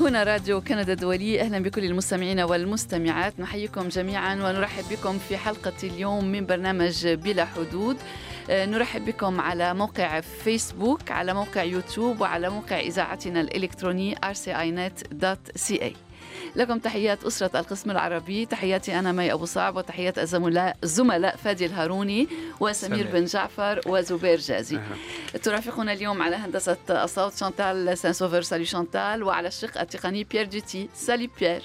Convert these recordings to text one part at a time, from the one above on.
هنا راديو كندا الدولي. أهلا بكل المستمعين والمستمعات. نحييكم جميعا ونرحب بكم في حلقة اليوم من برنامج بلا حدود. آه، نرحب بكم على موقع فيسبوك على موقع يوتيوب وعلى موقع إذاعتنا الإلكتروني rcinet.ca لكم تحيات أسرة القسم العربي. تحياتي أنا مي أبو صعب وتحيات الزملاء فادي الهاروني وسمير سمير. بن جعفر وزبير جازي. أه. ترافقنا اليوم على هندسة الصوت شانتال سانسوفر salut شانتال وعلى الشق التقني بيير جيتي salut بيير.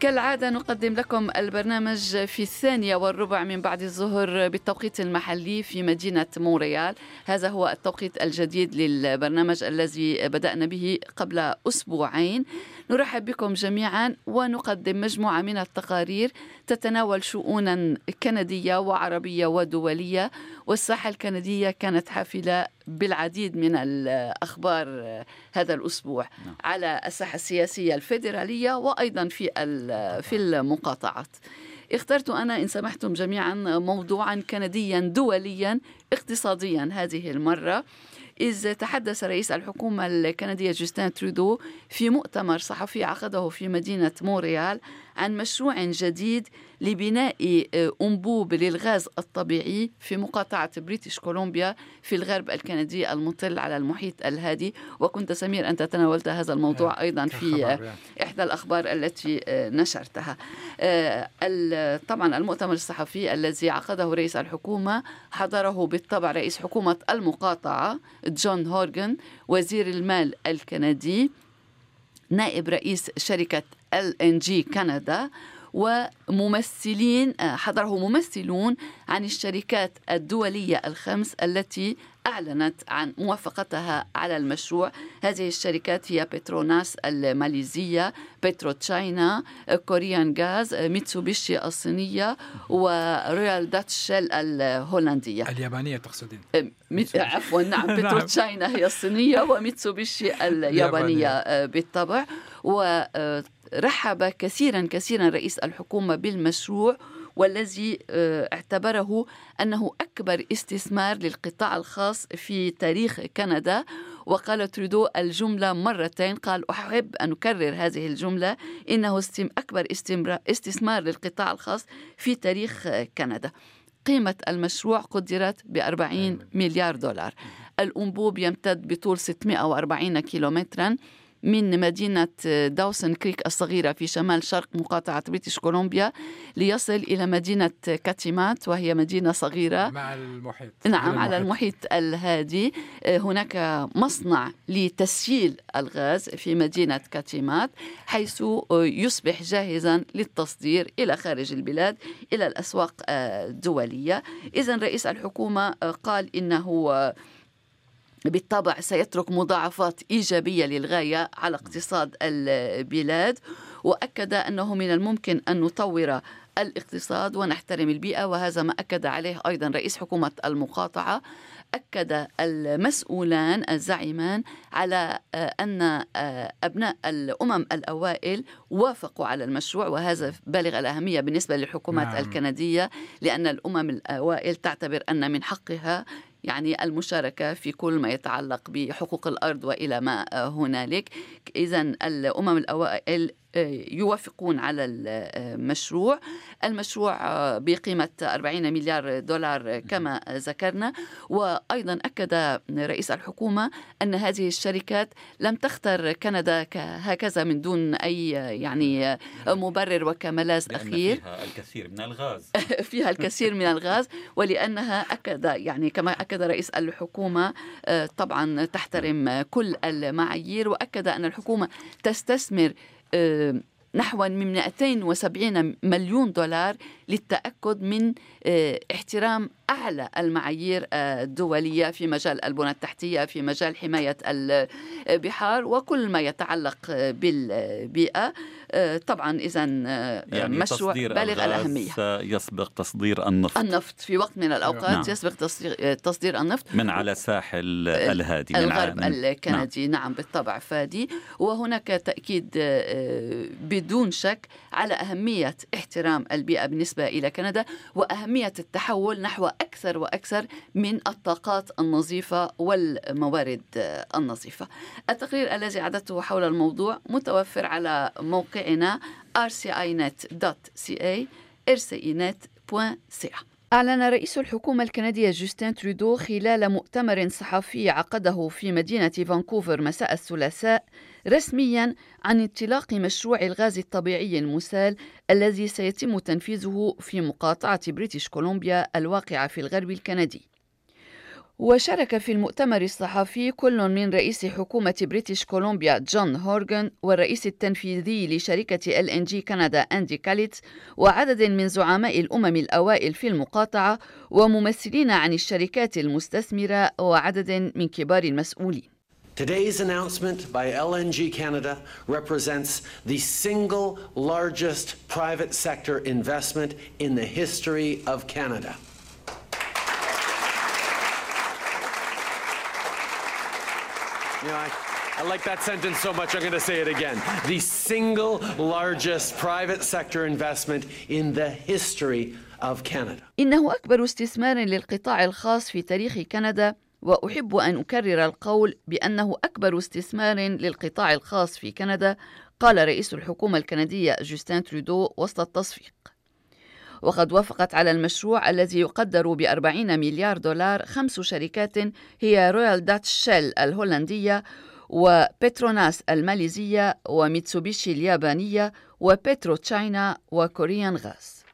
كالعادة نقدم لكم البرنامج في الثانية والربع من بعد الظهر بالتوقيت المحلي في مدينة مونريال. هذا هو التوقيت الجديد للبرنامج الذي بدأنا به قبل أسبوعين. نرحب بكم جميعا ونقدم مجموعة من التقارير تتناول شؤونا كندية وعربية ودولية والساحة الكندية كانت حافلة بالعديد من الأخبار هذا الأسبوع نعم. على الساحة السياسية الفيدرالية وأيضا في في المقاطعات. اخترت أنا إن سمحتم جميعا موضوعا كنديا دوليا اقتصاديا هذه المرة. إذ تحدث رئيس الحكومة الكندية جوستين ترودو في مؤتمر صحفي عقده في مدينة مونريال عن مشروع جديد لبناء آه، أنبوب للغاز الطبيعي في مقاطعة بريتش كولومبيا في الغرب الكندي المطل على المحيط الهادي وكنت سمير أنت تناولت هذا الموضوع نعم. أيضا في آه، إحدى الأخبار التي آه، نشرتها طبعا المؤتمر الصحفي الذي عقده رئيس الحكومة حضره بالطبع رئيس حكومة المقاطعة جون هورغن وزير المال الكندي نائب رئيس شركة إل إن جي كندا وممثلين آه، حضره ممثلون عن الشركات الدولية الخمس التي أعلنت عن موافقتها على المشروع. هذه الشركات هي بتروناس الماليزية بترو تشاينا كوريان غاز ميتسوبيشي الصينية وريال داتشل الهولندية. اليابانية تقصدين؟ عفوا نعم بترو تشاينا هي الصينية وميتسوبيشي اليابانية آه، بالطبع. ورحب كثيرا كثيرا رئيس الحكومة بالمشروع والذي آه، اعتبره أنه أكبر استثمار للقطاع الخاص في تاريخ كندا. وقال ترودو الجملة مرتين قال أحب أن أكرر هذه الجملة إنه أكبر استثمار للقطاع الخاص في تاريخ كندا. قيمة المشروع قدرت ب 40 مليار دولار. الأنبوب يمتد بطول 640 كيلومترا. من مدينة داوسن كريك الصغيرة في شمال شرق مقاطعة بريتش كولومبيا ليصل إلى مدينة كاتيمات وهي مدينة صغيرة. مع المحيط. نعم على المحيط. الهادي. هناك مصنع لتسييل الغاز في مدينة كاتيمات حيث يصبح جاهزا للتصدير إلى خارج البلاد إلى الأسواق الدولية. إذا رئيس الحكومة قال إنه بالطبع سيترك مضاعفات إيجابية للغاية على اقتصاد البلاد وأكد أنه من الممكن أن نطور الاقتصاد ونحترم البيئة وهذا ما أكد عليه أيضا رئيس حكومة المقاطعة أكد المسؤولان الزعيمان على أن أبناء الأمم الأوائل وافقوا على المشروع وهذا بالغ الأهمية بالنسبة للحكومات نعم. الكندية لأن الأمم الأوائل تعتبر أن من حقها يعني المشاركة في كل ما يتعلق بحقوق الأرض وإلى ما هنالك. إذا الأمم الأوائل يوافقون على المشروع. المشروع بقيمة 40 مليار دولار كما ذكرنا. وأيضا أكد رئيس الحكومة أن هذه الشركات لم تختر كندا هكذا من دون أي يعني مبرر وكملاذ أخير. فيها الكثير من الغاز. فيها الكثير من الغاز. ولأنها أكد يعني كما أكد رئيس الحكومة طبعا تحترم كل المعايير. وأكد أن الحكومة تستثمر نحو من 270 مليون دولار للتأكد من آه، احترام أعلى المعايير آه، الدولية في مجال البنى التحتية في مجال حماية البحار وكل ما يتعلق بالبيئة. آه، طبعا إذا يعني مشروع بالغ الأهمية. يسبق تصدير النفط. النفط في وقت من الأوقات نعم. يسبق تصدير النفط. من على ساحل الهادي من الغرب الكندي نعم. نعم بالطبع فادي. وهناك تأكيد بدون شك على أهمية احترام البيئة بالنسبة إلى كندا وأهمية التحول نحو وأكثر وأكثر من الطاقات النظيفة والموارد النظيفة. التقرير الذي أعددته حول الموضوع متوفر على موقعنا rcinet.ca rcinet.ca أعلن رئيس الحكومة الكندية جوستين ترودو خلال مؤتمر صحفي عقده في مدينة فانكوفر مساء الثلاثاء رسميا عن انطلاق مشروع الغاز الطبيعي المسال الذي سيتم تنفيذه في مقاطعة بريتش كولومبيا الواقعة في الغرب الكندي. وشارك في المؤتمر الصحفي كل من رئيس حكومة بريتش كولومبيا جون هورغن والرئيس التنفيذي لشركة LNG كندا أندي كاليتس وعدد من زعماء الأمم الأوائل في المقاطعة وممثلين عن الشركات المستثمرة وعدد من كبار المسؤولين Today's announcement by LNG Canada represents the single largest private sector investment in the history of Canada. You know, I, I like that sentence so much, I'm going to say it again. The single largest private sector investment in the history of Canada. إنه أكبر استثمار للقطاع الخاص في تاريخ كندا وأحب أن أكرر القول بأنه أكبر استثمار للقطاع الخاص في كندا قال رئيس الحكومة الكندية جوستين ترودو وسط التصفيق وقد وافقت على المشروع الذي يقدر ب 40 مليار دولار خمس شركات هي رويال داتش شيل الهولندية وبتروناس الماليزية وميتسوبيشي اليابانية وبترو تشاينا وكوريان غاز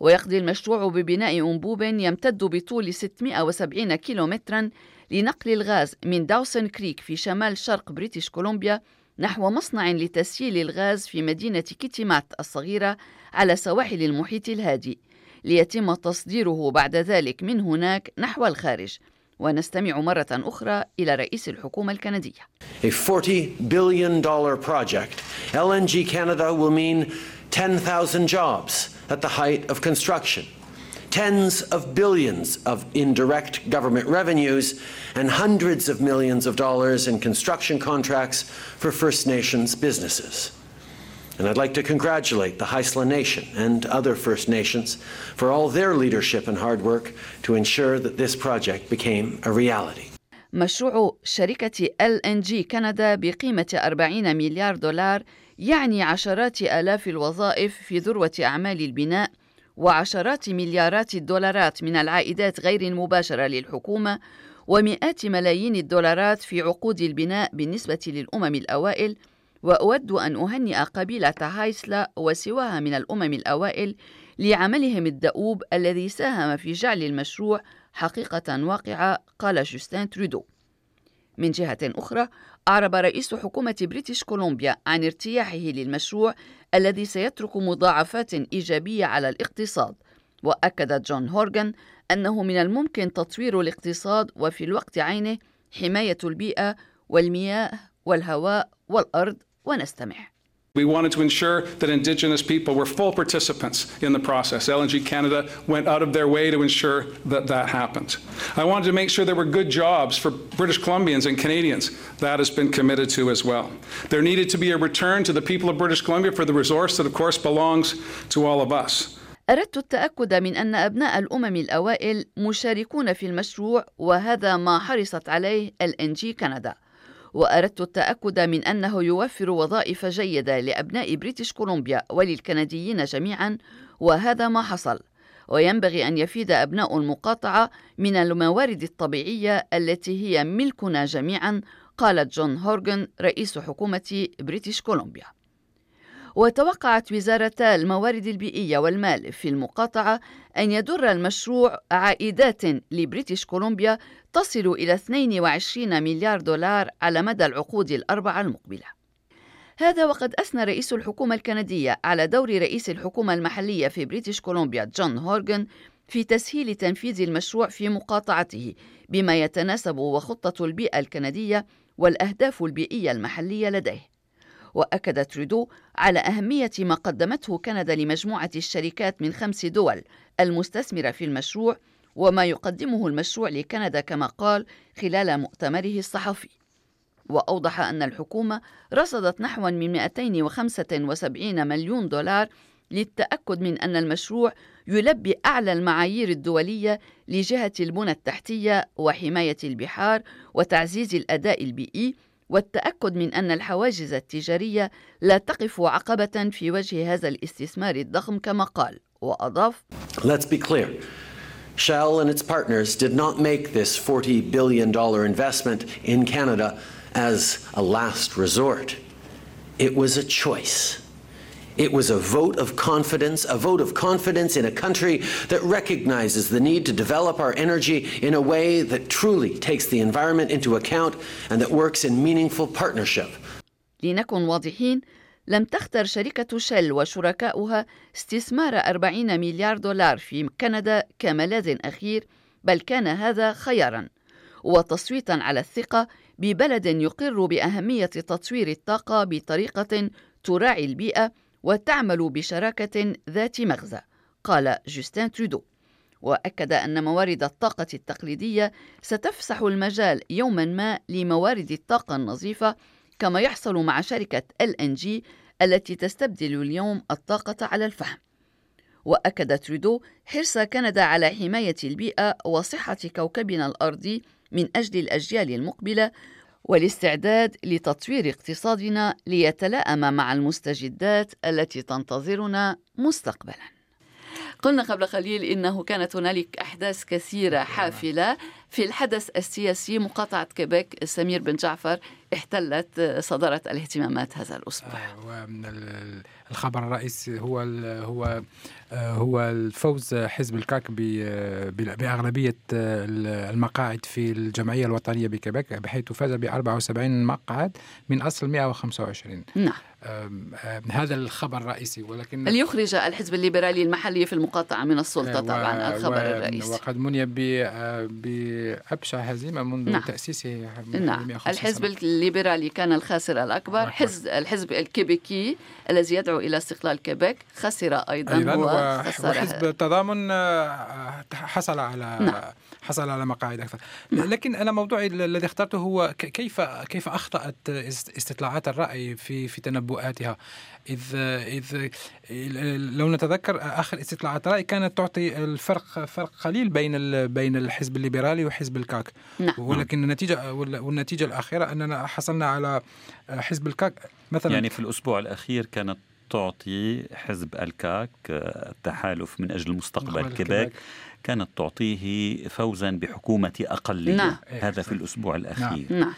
ويقضي المشروع ببناء أنبوب يمتد بطول 670 كيلومترا لنقل الغاز من داوسن كريك في شمال شرق بريتش كولومبيا نحو مصنع لتسييل الغاز في مدينة كيتيمات الصغيرة على سواحل المحيط الهادي ليتم تصديره بعد ذلك من هناك نحو الخارج ونستمع مرة أخرى إلى رئيس الحكومة الكندية. A 40 billion dollar project. LNG Canada will mean 10,000 jobs at the height of construction. Tens of billions of indirect government revenues, and hundreds of millions of dollars in construction contracts for First Nations businesses. And I'd like to congratulate the Haisla Nation and other First Nations for all their leadership and hard work to ensure that this project became a reality. مشروع شركة LNG كندا بقيمة 40 مليار دولار يعني عشرات آلاف الوظائف في ذروة أعمال البناء وعشرات مليارات الدولارات من العائدات غير المباشرة للحكومة ومئات ملايين الدولارات في عقود البناء بالنسبة للأمم الأوائل وأود أن أهنئ قبيلة هايسلا وسواها من الأمم الأوائل لعملهم الدؤوب الذي ساهم في جعل المشروع حقيقة واقعة قال جوستين ترودو. من جهة أخرى أعرب رئيس حكومة بريتش كولومبيا عن ارتياحه للمشروع الذي سيترك مضاعفات إيجابية على الاقتصاد. وأكد جون هورغان أنه من الممكن تطوير الاقتصاد وفي الوقت عينه حماية البيئة والمياه والهواء والأرض. ونستمع. We wanted to ensure that Indigenous people were full participants in the process. LNG Canada went out of their way to ensure that that happened. I wanted to make sure there were good jobs for British Columbians and Canadians. That has been committed to as well. There needed to be a return to the people of British Columbia for the resource that, of course, belongs to all of us. أردت التأكد من أن أبناء الأمم الأوائل مشاركون في المشروع وهذا ما حرصت عليه LNG كندا. وأردت التأكد من أنه يوفر وظائف جيدة لأبناء بريتش كولومبيا وللكنديين جميعا وهذا ما حصل. وينبغي أن يفيد أبناء المقاطعة من الموارد الطبيعية التي هي ملكنا جميعا قال جون هورغن رئيس حكومة بريتش كولومبيا. وتوقعت وزارتا الموارد البيئية والمال في المقاطعة أن يدر المشروع عائدات لبريتش كولومبيا تصل إلى 22 مليار دولار على مدى العقود الأربعة المقبلة. هذا وقد أثنى رئيس الحكومة الكندية على دور رئيس الحكومة المحلية في بريتش كولومبيا جون هورغن في تسهيل تنفيذ المشروع في مقاطعته بما يتناسب وخطة البيئة الكندية والأهداف البيئية المحلية لديه. وأكد ترودو على أهمية ما قدمته كندا لمجموعة الشركات من خمس دول المستثمرة في المشروع وما يقدمه المشروع لكندا كما قال خلال مؤتمره الصحفي وأوضح أن الحكومة رصدت نحو من 275 مليون دولار للتأكد من أن المشروع يلبي أعلى المعايير الدولية لجهة البنى التحتية وحماية البحار وتعزيز الأداء البيئي والتأكد من أن الحواجز التجارية لا تقف عقبة في وجه هذا الاستثمار الضخم كما قال وأضاف Let's be clear. Shell and its partners did not make this $40 billion investment in Canada as a last resort. It was a choice. It was a vote of confidence, a vote of confidence in a country that recognizes the need to develop our energy in a way that truly takes the environment into account and that works in meaningful partnership. لنكن واضحين لم تختر شركة شل وشركاؤها استثمار 40 مليار دولار في كندا كملاذ أخير بل كان هذا خيارا وتصويتا على الثقة ببلد يقر بأهمية تطوير الطاقة بطريقة تراعي البيئة وتعمل بشراكة ذات مغزى قال جوستين ترودو. وأكد أن موارد الطاقة التقليدية ستفسح المجال يوما ما لموارد الطاقة النظيفة كما يحصل مع شركة LNG التي تستبدل اليوم الطاقة على الفحم وأكد ترودو حرص كندا على حماية البيئة وصحة كوكبنا الأرضي من أجل الأجيال المقبلة والاستعداد لتطوير اقتصادنا ليتلائم مع المستجدات التي تنتظرنا مستقبلا. قلنا قبل قليل إنه كانت هنالك أحداث كثيرة حافلة في الحدث السياسي مقاطعة كيبيك سمير بن جعفر احتلت صداره الاهتمامات هذا الأسبوع. آه، الخبر الرئيسي هو هو آه، هو الفوز حزب الكاك بأغلبية المقاعد في الجمعية الوطنية بكيبيك بحيث فاز ب 74 مقعد من أصل 125 نعم. هذا الخبر الرئيسي ولكن ليخرج الحزب الليبرالي المحلي في المقاطعة من السلطة آه، طبعا؟ الخبر الرئيسي. وقد مني بأبشع هزيمة منذ نعم. تأسيسه نعم. الحزب الليبرالي كان الخاسر الأكبر. حزب الحزب الكيبيكي الذي يدعو إلى استقلال كيبيك خسر أيضا, أيضا وحزب التضامن آه، حصل على نعم. حصل على مقاعد أكثر نعم. لكن أنا موضوعي الذي اخترته هو كيف كيف أخطأت استطلاعات الرأي في في تنبؤاتها إذ إذ لو نتذكر آخر استطلاعات الراي كانت تعطي الفرق فرق قليل بين بين الحزب الليبرالي وحزب الكاك نعم. ولكن النتيجة والنتيجة الأخيرة أننا حصلنا على حزب الكاك مثلا يعني في الأسبوع الأخير كانت تعطي حزب الكاك التحالف من أجل مستقبل كيبيك كانت تعطيه فوزا بحكومة أقلية نعم. هذا في الأسبوع الأخير نعم.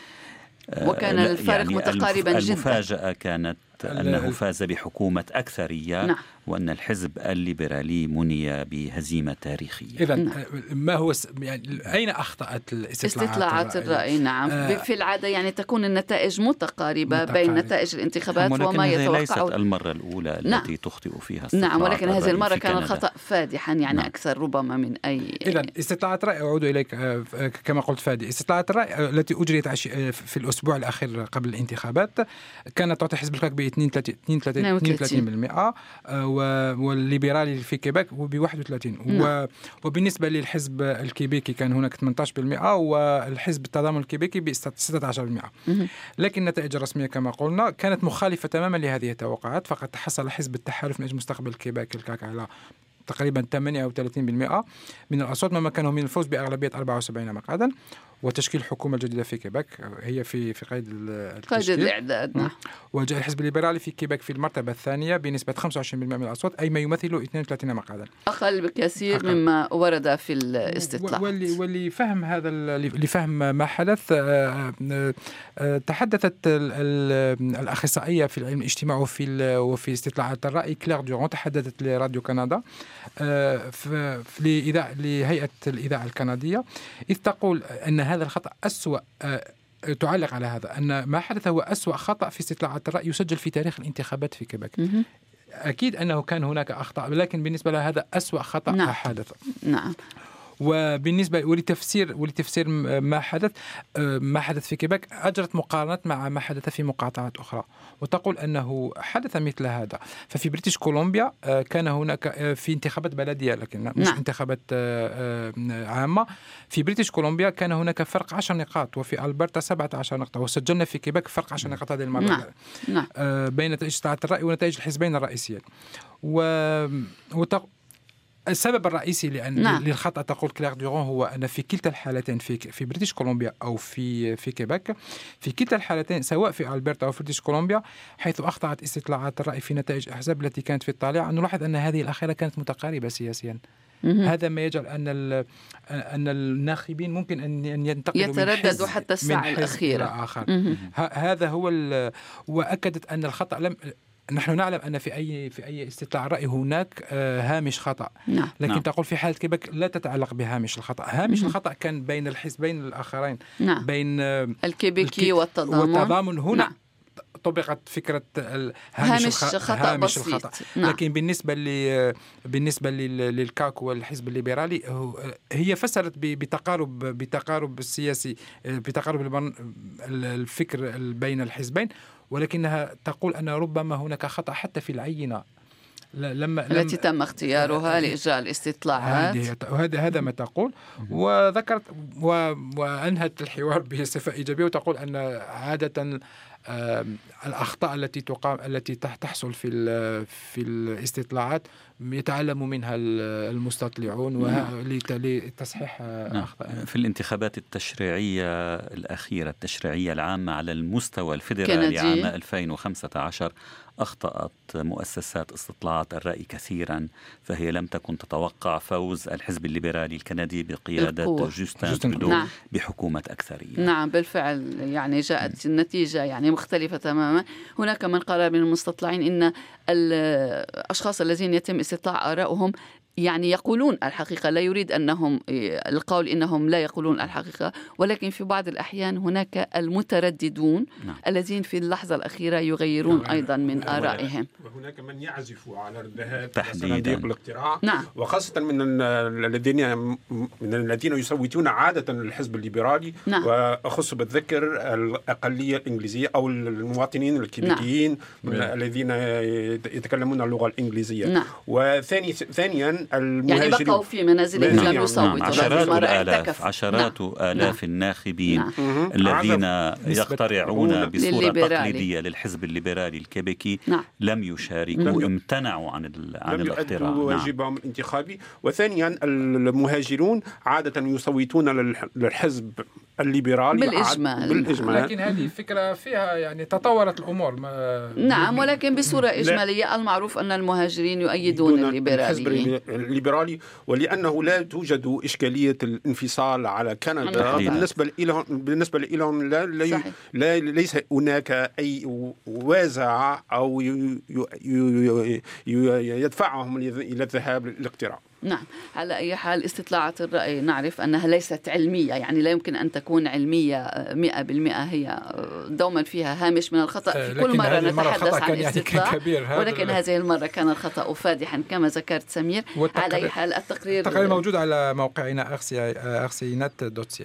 وكان الفرق يعني متقاربا جدا المفاجأة كانت أنه فاز بحكومة أكثرية نعم. وأن الحزب الليبرالي مني بهزيمة تاريخية. إذا نعم. ما هو يعني أين أخطأت الاستطلاعات استطلاعات الرأي؟ نعم. آه. في العادة يعني تكون النتائج متقاربة, متقاربة. بين نتائج الانتخابات وما يتوقع ليست المرة الأولى نعم. التي تخطئ فيها نعم ولكن هذه المرة كان الخطأ فادحا يعني نعم. أكثر ربما من أي إذا استطلاعات الرأي أعود إليك آه، كما قلت فادي. استطلاعات الرأي التي أجريت آه، في الأسبوع الأخير قبل الانتخابات كانت تعطي حزب الكاك ب 32 32% والليبرالي في كيبيك ب 31 نعم. وبالنسبة للحزب الكيبيكي كان هناك 18% والحزب التضامن الكيبيكي ب 16% لكن النتائج الرسميه كما قلنا كانت مخالفة تماما لهذه التوقعات فقد حصل حزب التحالف من أجل مستقبل كيبيك الكاك على تقريبا 38% من الأصوات ما مكنه من الفوز بأغلبية 74 مقعدا. وتشكيل حكومة جديدة في كيباك. هي في في قيد التشكيل. قيد الاعداد نعم. وجاء الحزب الليبرالي في كيباك في المرتبة الثانية بنسبة 25% من الأصوات أي ما يمثل 32 مقعدا. أقل بكثير أقل. مما ورد في الاستطلاع واللي واللي فهم هذا لفهم ما حدث آه، آه، تحدثت الأخصائية في العلم الاجتماعي وفي وفي استطلاعات الرأي كلير دورون تحدثت لراديو كندا آه، في لهيئة الإذاعة الكندية إذ تقول أن هذا الخطأ أسوأ آه، تعلق على هذا أن ما حدث هو أسوأ خطأ في استطلاعات الرأي يسجل في تاريخ الانتخابات في كيبك. أكيد أنه كان هناك أخطاء لكن بالنسبة لها هذا أسوأ خطأ نعم. حدث نعم. وبالنسبة ولتفسير ولتفسير ما حدث ما حدث في كيباك أجرت مقارنات مع ما حدث في مقاطعات أخرى وتقول أنه حدث مثل هذا ففي بريتش كولومبيا كان هناك في انتخابات بلدية لكن مش نعم. انتخابات عامة في بريتش كولومبيا كان هناك فرق 10 نقاط وفي البرتا 17 نقطة وسجلنا في كيباك فرق 10 نقاط هذه المرة نعم. نعم. بين نتائج الرأي ونتائج الحزبين الرئيسيين و... وت... السبب الرئيسي لأن نعم. للخطا تقول كلير دورون هو أن في كلتا الحالتين في في بريتش كولومبيا أو في في كيباك. في كلتا الحالتين سواء في البرتا أو في بريتش كولومبيا حيث أخطأت استطلاعات الرأي في نتائج الأحزاب التي كانت في الطالع. نلاحظ أن هذه الأخيرة كانت متقاربة سياسيا. هذا ما يجعل أن أن الناخبين ممكن ان ينتقلوا يترددوا حتى الساعة الأخيرة. آخر. هذا هو وأكدت أن الخطأ لم نحن نعلم أن في أي في أي استطلاع رأي هناك آه، هامش خطأ نعم. لكن نعم. تقول في حالة كيبك لا تتعلق بهامش الخطأ هامش الخطأ كان بين الحزبين الآخرين نعم. بين آه، الكيبيكي والتضامن والتضامن هنا نعم. طبقت فكرة هامش, هامش خطأ هامش بسيط. الخطأ نعم. لكن بالنسبة ل بالنسبة للكاك والحزب الليبرالي هي فسرت بتقارب بتقارب السياسي بتقارب الفكر بين الحزبين ولكنها تقول أن ربما هناك خطأ حتى في العينة. لما التي تم اختيارها لإجراء الاستطلاعات. هذا هذا ما تقول. وذكرت وأنهت الحوار بصفه ايجابيه وتقول أن عادة الأخطاء التي تقام التي تحصل في في الاستطلاعات يتعلم منها المستطلعون نعم. لتصحيح نعم. أخطاء في الانتخابات التشريعية الأخيرة التشريعية العامة على المستوى الفيدرالي عام 2015 أخطأت مؤسسات استطلاعات الرأي كثيرا فهي لم تكن تتوقع فوز الحزب الليبرالي الكندي بقيادة جوستن ترودو نعم. بحكومة أكثرية. نعم بالفعل يعني جاءت النتيجة يعني مختلفة تماما. هناك من قال من المستطلعين إن الأشخاص الذين يتم استطلاع آرائهم يعني يقولون الحقيقة لا يريد أنهم القول إنهم لا يقولون الحقيقة ولكن في بعض الأحيان هناك المترددون نعم. الذين في اللحظة الأخيرة يغيرون نعم. أيضا من آرائهم وهناك من يعزف على الذهاب تحديدا الاقتراع نعم. وخاصة من الذين من الذين يصوتون عادة للحزب الليبرالي نعم. وأخص بالذكر الأقلية الإنجليزية أو المواطنين الكيبيكيين نعم. الذين يتكلمون اللغة الإنجليزية نعم. وثاني ثانيا المهاجرين. يعني بقوا في منازلهم لم نعم. يصوتوا نعم. عشرات الآلاف عشرات نعم. آلاف نعم. الناخبين نعم. الذين يقترعون بصورة تقليدية للحزب الليبرالي الكيبيكي نعم. لم يشاركوا امتنعوا عن عن لم الاقتراع. نعم. واجبهم الانتخابي. وثانيا المهاجرون عادة يصوتون للحزب الليبرالي. بالإجمال. بالإجمال. لكن هذه الفكرة فيها يعني تطورت الأمور. ما نعم ولكن بصورة إجمالية المعروف أن المهاجرين يؤيدون الليبرالي. الليبرالي ولأنه لا توجد إشكالية الانفصال على كندا. بالنسبة لهم بالنسبة لهم لا, لا, لا ليس هناك أي وازع أو يدفعهم إلى الذهاب للاقتراع. نعم. على أي حال استطلاعات الرأي نعرف أنها ليست علمية يعني لا يمكن أن تكون علمية مئة بالمئة. هي دوما فيها هامش من الخطأ. في كل مرة نتحدث عن يعني استطلاع يعني ولكن هذه المرة كان الخطأ فادحا كما ذكرت سمير. على أي حال التقرير التقرير موجود على موقعنا RCInet dot ca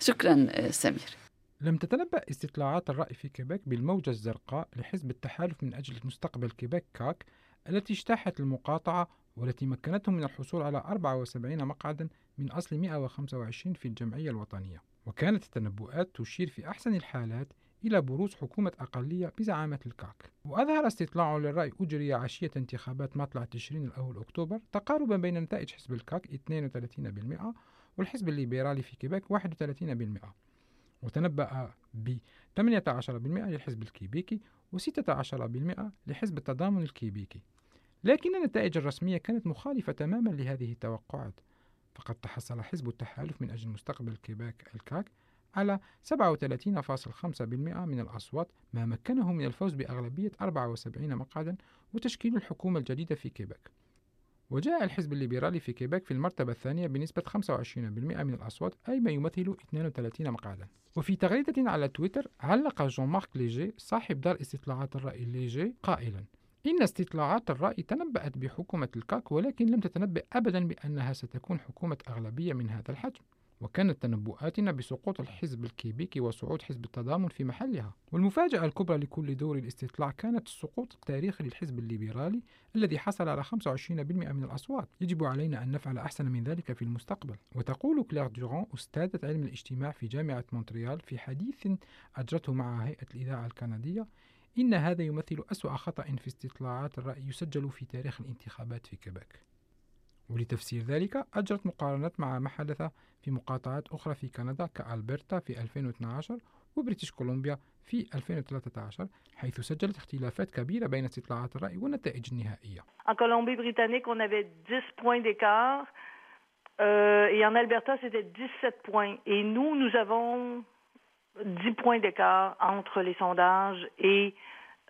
شكرا سمير. لم تتنبأ استطلاعات الرأي في كيبيك بالموجة الزرقاء لحزب التحالف من أجل مستقبل كيبيك كاك التي اجتاحت المقاطعة والتي مكنتهم من الحصول على 74 مقعدا من أصل 125 في الجمعية الوطنية. وكانت التنبؤات تشير في أحسن الحالات إلى بروز حكومة أقلية بزعامة الكاك وأظهر استطلاع للرأي أجري عشية انتخابات مطلع تشرين الأول أكتوبر تقاربا بين نتائج حزب الكاك 32% والحزب الليبرالي في كيبيك 31% وتنبأ ب 18% للحزب الكيبيكي و16% لحزب التضامن الكيبيكي. لكن النتائج الرسمية كانت مخالفة تماما لهذه التوقعات. فقد تحصل حزب التحالف من أجل مستقبل كيباك الكاك على 37.5% من الأصوات ما مكنه من الفوز بأغلبية 74 مقعدا وتشكيل الحكومة الجديدة في كيباك. وجاء الحزب الليبرالي في كيباك في المرتبة الثانية بنسبة 25% من الأصوات أي ما يمثل 32 مقعدا. وفي تغريدة على تويتر علق جون مارك ليجي صاحب دار استطلاعات الرأي ليجي قائلا إن استطلاعات الرأي تنبأت بحكومة الكاك ولكن لم تتنبأ أبدا بأنها ستكون حكومة أغلبية من هذا الحجم. وكانت تنبؤاتنا بسقوط الحزب الكيبيكي وصعود حزب التضامن في محلها. والمفاجأة الكبرى لكل دور الاستطلاع كانت السقوط التاريخي للحزب الليبرالي الذي حصل على 25% من الأصوات. يجب علينا أن نفعل أحسن من ذلك في المستقبل. وتقول كلير دوران أستاذة علم الاجتماع في جامعة مونتريال في حديث أجرته مع هيئة الإذاعة الكندية إن هذا يمثل أسوأ خطأ في استطلاعات الرأي يسجل في تاريخ الانتخابات في كيبيك ولتفسير ذلك أجرت مقارنات مع ما حدث في مقاطعات أخرى في كندا كألبرتا في 2012 وبريتش كولومبيا في 2013 حيث سجلت اختلافات كبيرة بين استطلاعات الرأي والنتائج النهائية. En Colombie-Britannique, on avait 10 points d'écart euh, et en Alberta, c'était 17 points. Et nous, nous avons 10 points d'écart entre les sondages et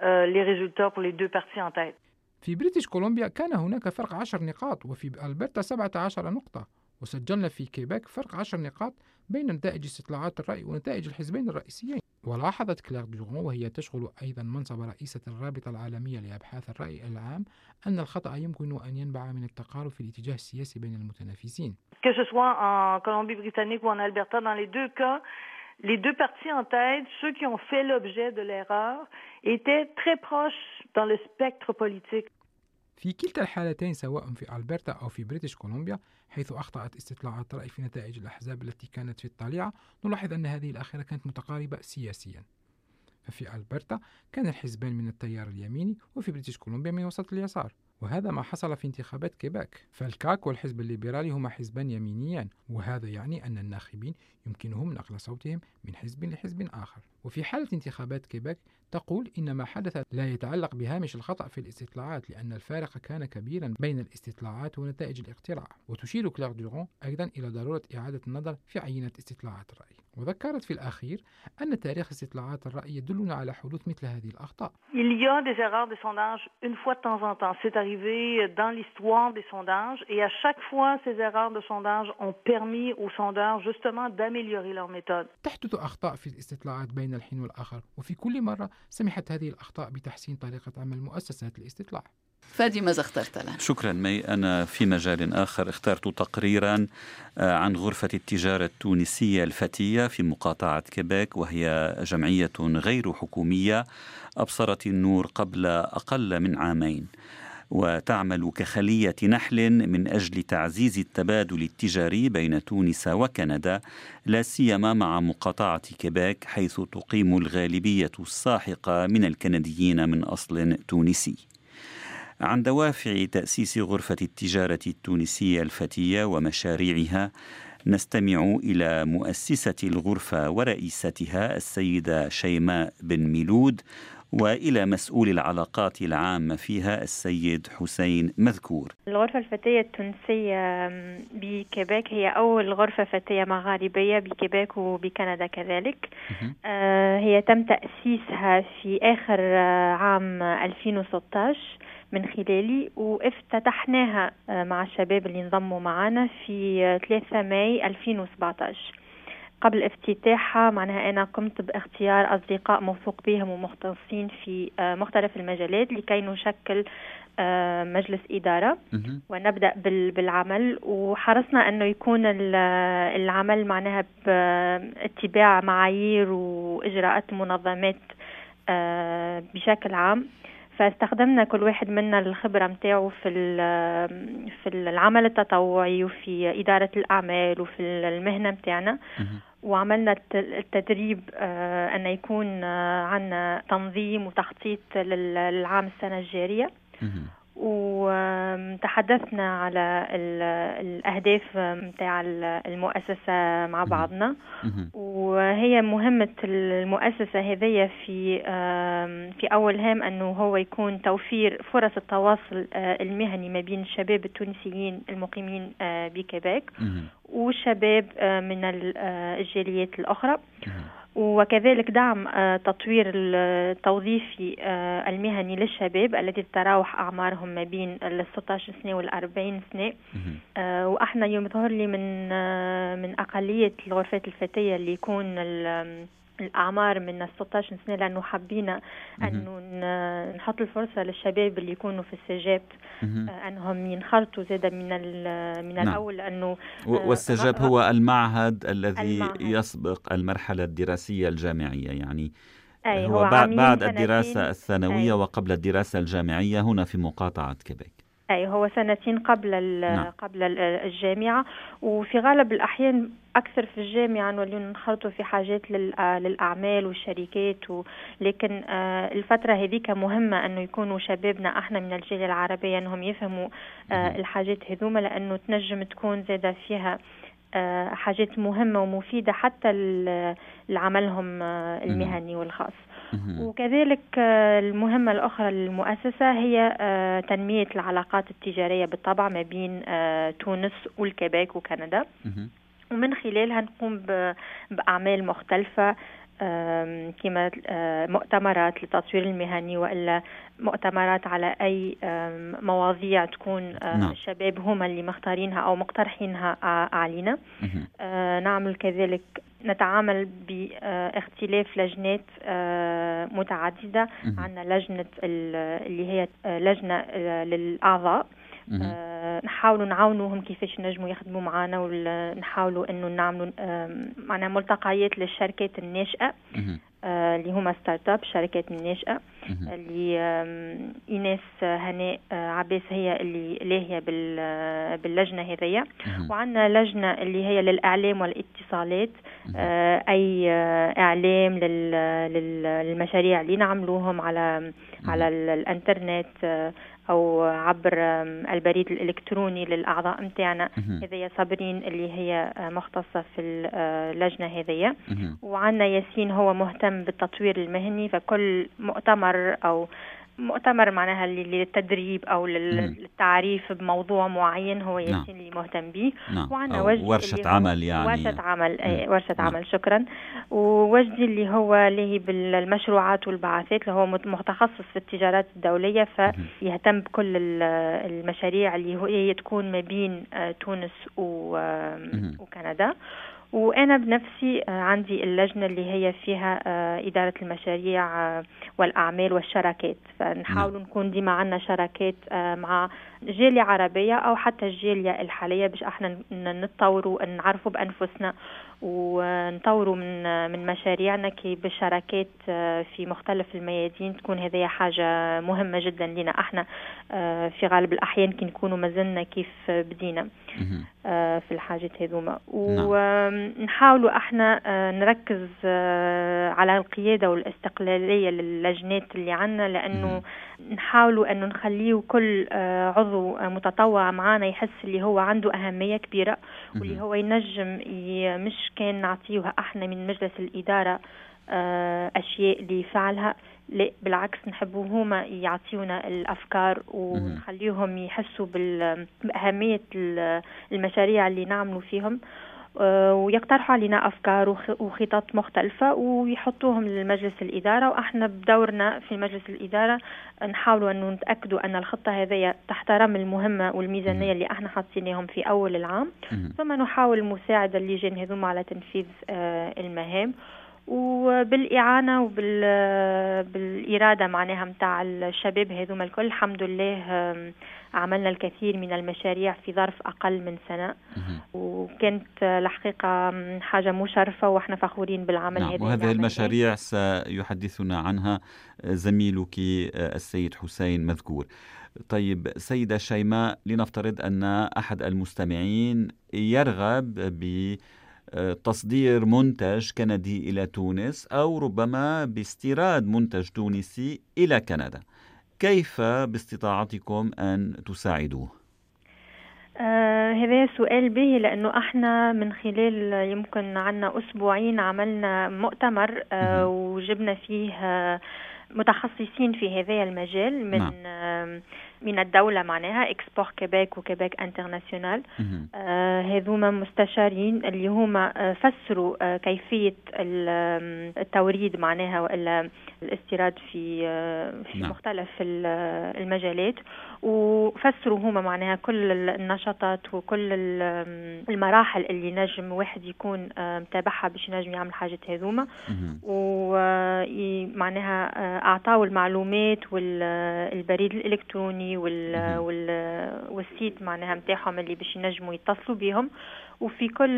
euh, les résultats pour les deux partis en tête. في بريتش كولومبيا كان هناك فرق 10 نقاط وفي ألبرتا 17 نقطة وسجلنا في كيباك فرق 10 نقاط بين نتائج استطلاعات الرأي ونتائج الحزبين الرئيسيين ولاحظت كلير دورون وهي تشغل أيضا منصب رئيسة الرابطة العالمية لأبحاث الرأي العام أن الخطأ يمكن أن ينبع من التقارب في الاتجاه السياسي بين المتنافسين. Que ce soit en Colombie-Britannique ou en Alberta, dans les deux cas, les deux partis en tête, ceux qui ont fait l'objet de l'erreur, étaient très proches dans le spectre politique. في كلتا الحالتين سواء في ألبرتا أو في بريتش كولومبيا حيث أخطأت استطلاعات الرأي في نتائج الأحزاب التي كانت في الطليعة نلاحظ أن هذه الأخيرة كانت متقاربة سياسيا ففي ألبرتا كان الحزبان من التيار اليميني وفي بريتش كولومبيا من وسط اليسار وهذا ما حصل في انتخابات كيباك. فالكاك والحزب الليبرالي هما حزبان يمينيان وهذا يعني أن الناخبين يمكنهم نقل صوتهم من حزب لحزب آخر. وفي حالة انتخابات كيباك تقول إن ما حدث لا يتعلق بهامش الخطأ في الاستطلاعات لأن الفارق كان كبيرا بين الاستطلاعات ونتائج الاقتراع وتشير كلير دورون أيضا إلى ضرورة إعادة النظر في عينة استطلاعات الرأي وذكرت في الأخير أن تاريخ استطلاعات الرأي يدلنا على حدوث مثل هذه الأخطاء. Il y a des erreurs de sondage une fois de temps en temps. C'est arrivé dans l'histoire des sondages et à chaque fois ces erreurs de sondage ont permis aux sondeurs justement d'améliorer leur méthode. تحدث أخطاء في الاستطلاعات بين الحين والآخر وفي كل مرة سمحت هذه الأخطاء بتحسين طريقة عمل مؤسسات الاستطلاع. فادي ماذا اخترت لنا؟ شكرا مي أنا في مجال آخر اخترت تقريرا آه، عن غرفة التجارة التونسية الفتية في مقاطعة كيبيك وهي جمعية غير حكومية أبصرت النور قبل أقل من عامين وتعمل كخلية نحل من أجل تعزيز التبادل التجاري بين تونس وكندا لا سيما مع مقاطعة كيبيك حيث تقيم الغالبية الساحقة من الكنديين من أصل تونسي. عن دوافع تأسيس غرفة التجارة التونسية الفتية ومشاريعها نستمع إلى مؤسسة الغرفة ورئيستها السيدة شيماء بن ميلود وإلى مسؤول العلاقات العامة فيها السيد حسين مذكور. الغرفة الفتية التونسية بكيبيك هي أول غرفة فتية مغاربية بكيبيك وبكندا كذلك. آه هي تم تأسيسها في آخر آه، عام 2016 من خلالي وافتتحناها آه، مع الشباب اللي انضموا معنا في 3 ماي 2017 قبل افتتاحها معناها أنا قمت باختيار أصدقاء موثوق بهم ومختصين في آه، مختلف المجالات لكي نشكل آه، مجلس إدارة. ونبدأ بالعمل. وحرصنا أنه يكون العمل معناها باتباع معايير وإجراءات منظمات بشكل عام. فاستخدمنا كل واحد منا الخبرة متاعه في في العمل التطوعي وفي إدارة الأعمال وفي المهنة متاعنا. وعملنا التدريب آه، أن يكون آه، عندنا تنظيم وتخطيط للعام السنة الجارية. وتحدثنا على الأهداف متاع المؤسسة مع بعضنا. وهي مهمة المؤسسة هذه في في أول هام أنه هو يكون توفير فرص التواصل آه، المهني ما بين الشباب التونسيين المقيمين آه، بكيبيك والشباب آه، من الجاليات الأخرى. وكذلك دعم آه، تطوير التوظيفي آه، المهني للشباب الذي تتراوح أعمارهم ما بين ال 16 سنة وال 40 سنة آه، وإحنا يوم يظهر لي من من أقلية الغرفات الفتية اللي يكون الأعمار من 16 سنة لأنه حبينا أنه نحط الفرصة للشباب اللي يكونوا في السجاب آه، أنهم ينخرطوا زيادة من من نعم. الأول لأنه والسجاب هو المعهد الذي المعهد. يسبق المرحلة الدراسية الجامعية يعني أي هو, هو بعد, بعد الدراسة الثانوية أي. وقبل الدراسة الجامعية هنا في مقاطعة كيبيك أي هو سنتين قبل نعم. قبل الجامعة وفي غالب الأحيان أكثر في الجامعة نولي نخلطوا في حاجات للأعمال والشركات و... لكن آه، الفترة هذيك مهمة أنه يكونوا شبابنا إحنا من الجالية العربية أنهم يفهموا آه، الحاجات هذوما لأنه تنجم تكون زادة فيها آه، حاجات مهمة ومفيدة حتى لعملهم المهني والخاص. وكذلك آه، المهمة الأخرى للمؤسسة هي آه، تنمية العلاقات التجارية بالطبع ما بين آه، تونس والكيبيك وكندا. ومن خلالها نقوم بأعمال مختلفة كما مؤتمرات للتطوير المهني وإلا مؤتمرات على أي مواضيع تكون نعم. الشباب هم اللي مختارينها أو مقترحينها علينا نعمل كذلك نتعامل باختلاف لجنات متعددة عندنا لجنة اللي هي لجنة آه، للأعضاء. نحاولوا نعاونوهم كيفاش نجموا يخدموا معنا ونحاولوا إنه نعملوا معنا ملتقيات للشركات الناشئة آه، اللي هما ستارت أب الشركات الناشئة اللي إيناس هناء آه، عباس هي اللي لاهية باللجنة هذيا وعندنا لجنة اللي هي للإعلام والاتصالات آه، أي إعلام للمشاريع اللي نعملوهم على على الإنترنت أو عبر البريد الإلكتروني للأعضاء متاعنا. هذيا صابرين اللي هي مختصة في اللجنه هذيا. وعندنا ياسين هو مهتم بالتطوير المهني فكل مؤتمر أو مؤتمر معناها للتدريب أو للتعريف بموضوع معين هو ياسين نعم. اللي مهتم به نعم. وعندنا وجدي ورشة عمل يعني. ورشة عمل أي ورشة نعم. عمل شكرا. ووجدي اللي هو اللي هي بالمشروعات والبعثات اللي هو متخصص في التجارات الدولية فيهتم بكل المشاريع اللي هي تكون ما بين آه، تونس وكندا. وأنا بنفسي آه، عندي اللجنة اللي هي فيها آه، إدارة المشاريع آه، والأعمال والشراكات فنحاول نعم. نكون ديما عندنا شراكات مع جالية عربية أو حتى الجالية الحالية باش إحنا نتطوروا نعرفوا بأنفسنا ونطوروا من من مشاريعنا كي بالشراكات في مختلف الميادين تكون هذه حاجة مهمة جدا لنا إحنا في غالب الأحيان كي نكونوا مازلنا كيف بدينا في الحاجات هذوما. نعم. ونحاولوا إحنا نركز على القيادة والاستقلالية للجنات اللي عنا لأنه نحاولوا أنه نخليه كل عضو متطوع معنا يحس اللي هو عنده أهمية كبيرة واللي هو ينجم مش كان نعطيوها إحنا من مجلس الإدارة آه، أشياء لفعلها لا بالعكس نحبوا هما يعطيونا الأفكار ونخليهم يحسوا بأهمية المشاريع اللي نعملوا فيهم. ويقترحوا علينا أفكار وخطط مختلفة ويحطوهم لمجلس الإدارة وإحنا بدورنا في مجلس الإدارة نحاولوا انه نتأكدوا أن الخطة هذه تحترم المهمة والميزانية اللي إحنا حاطينهم في أول العام. ثم نحاول مساعده اللجان هذوما على تنفيذ آه، المهام. وبالإعانة وبالإرادة معناها متاع الشباب هذوما الكل الحمد لله عملنا الكثير من المشاريع في ظرف أقل من سنة. وكانت الحقيقة حاجة مشرفة وإحنا فخورين بالعمل نعم هذا وهذه المشاريع سيحدثنا عنها زميلك السيد حسين مذكور. طيب سيدة شيماء لنفترض أن أحد المستمعين يرغب ب تصدير منتج كندي إلى تونس أو ربما باستيراد منتج تونسي إلى كندا كيف باستطاعتكم أن تساعدوه؟ آه هذا سؤال به لأنه إحنا من خلال يمكن عنا أسبوعين عملنا مؤتمر آه وجبنا فيه متخصصين في هذا المجال من نعم. من الدولة معناها Export Québec و Québec International هذوما مستشارين اللي هما فسروا كيفية التوريد معناها والا الاستيراد في في نعم. مختلف المجالات. وفسروا هما معناها كل النشاطات وكل المراحل اللي نجم واحد يكون متابعها باش ينجم يعمل حاجات هذوما. ومعناها اعطاوا المعلومات والبريد الالكتروني والسيت معناها نتاعهم اللي باش ينجموا يتصلوا بهم. وفي كل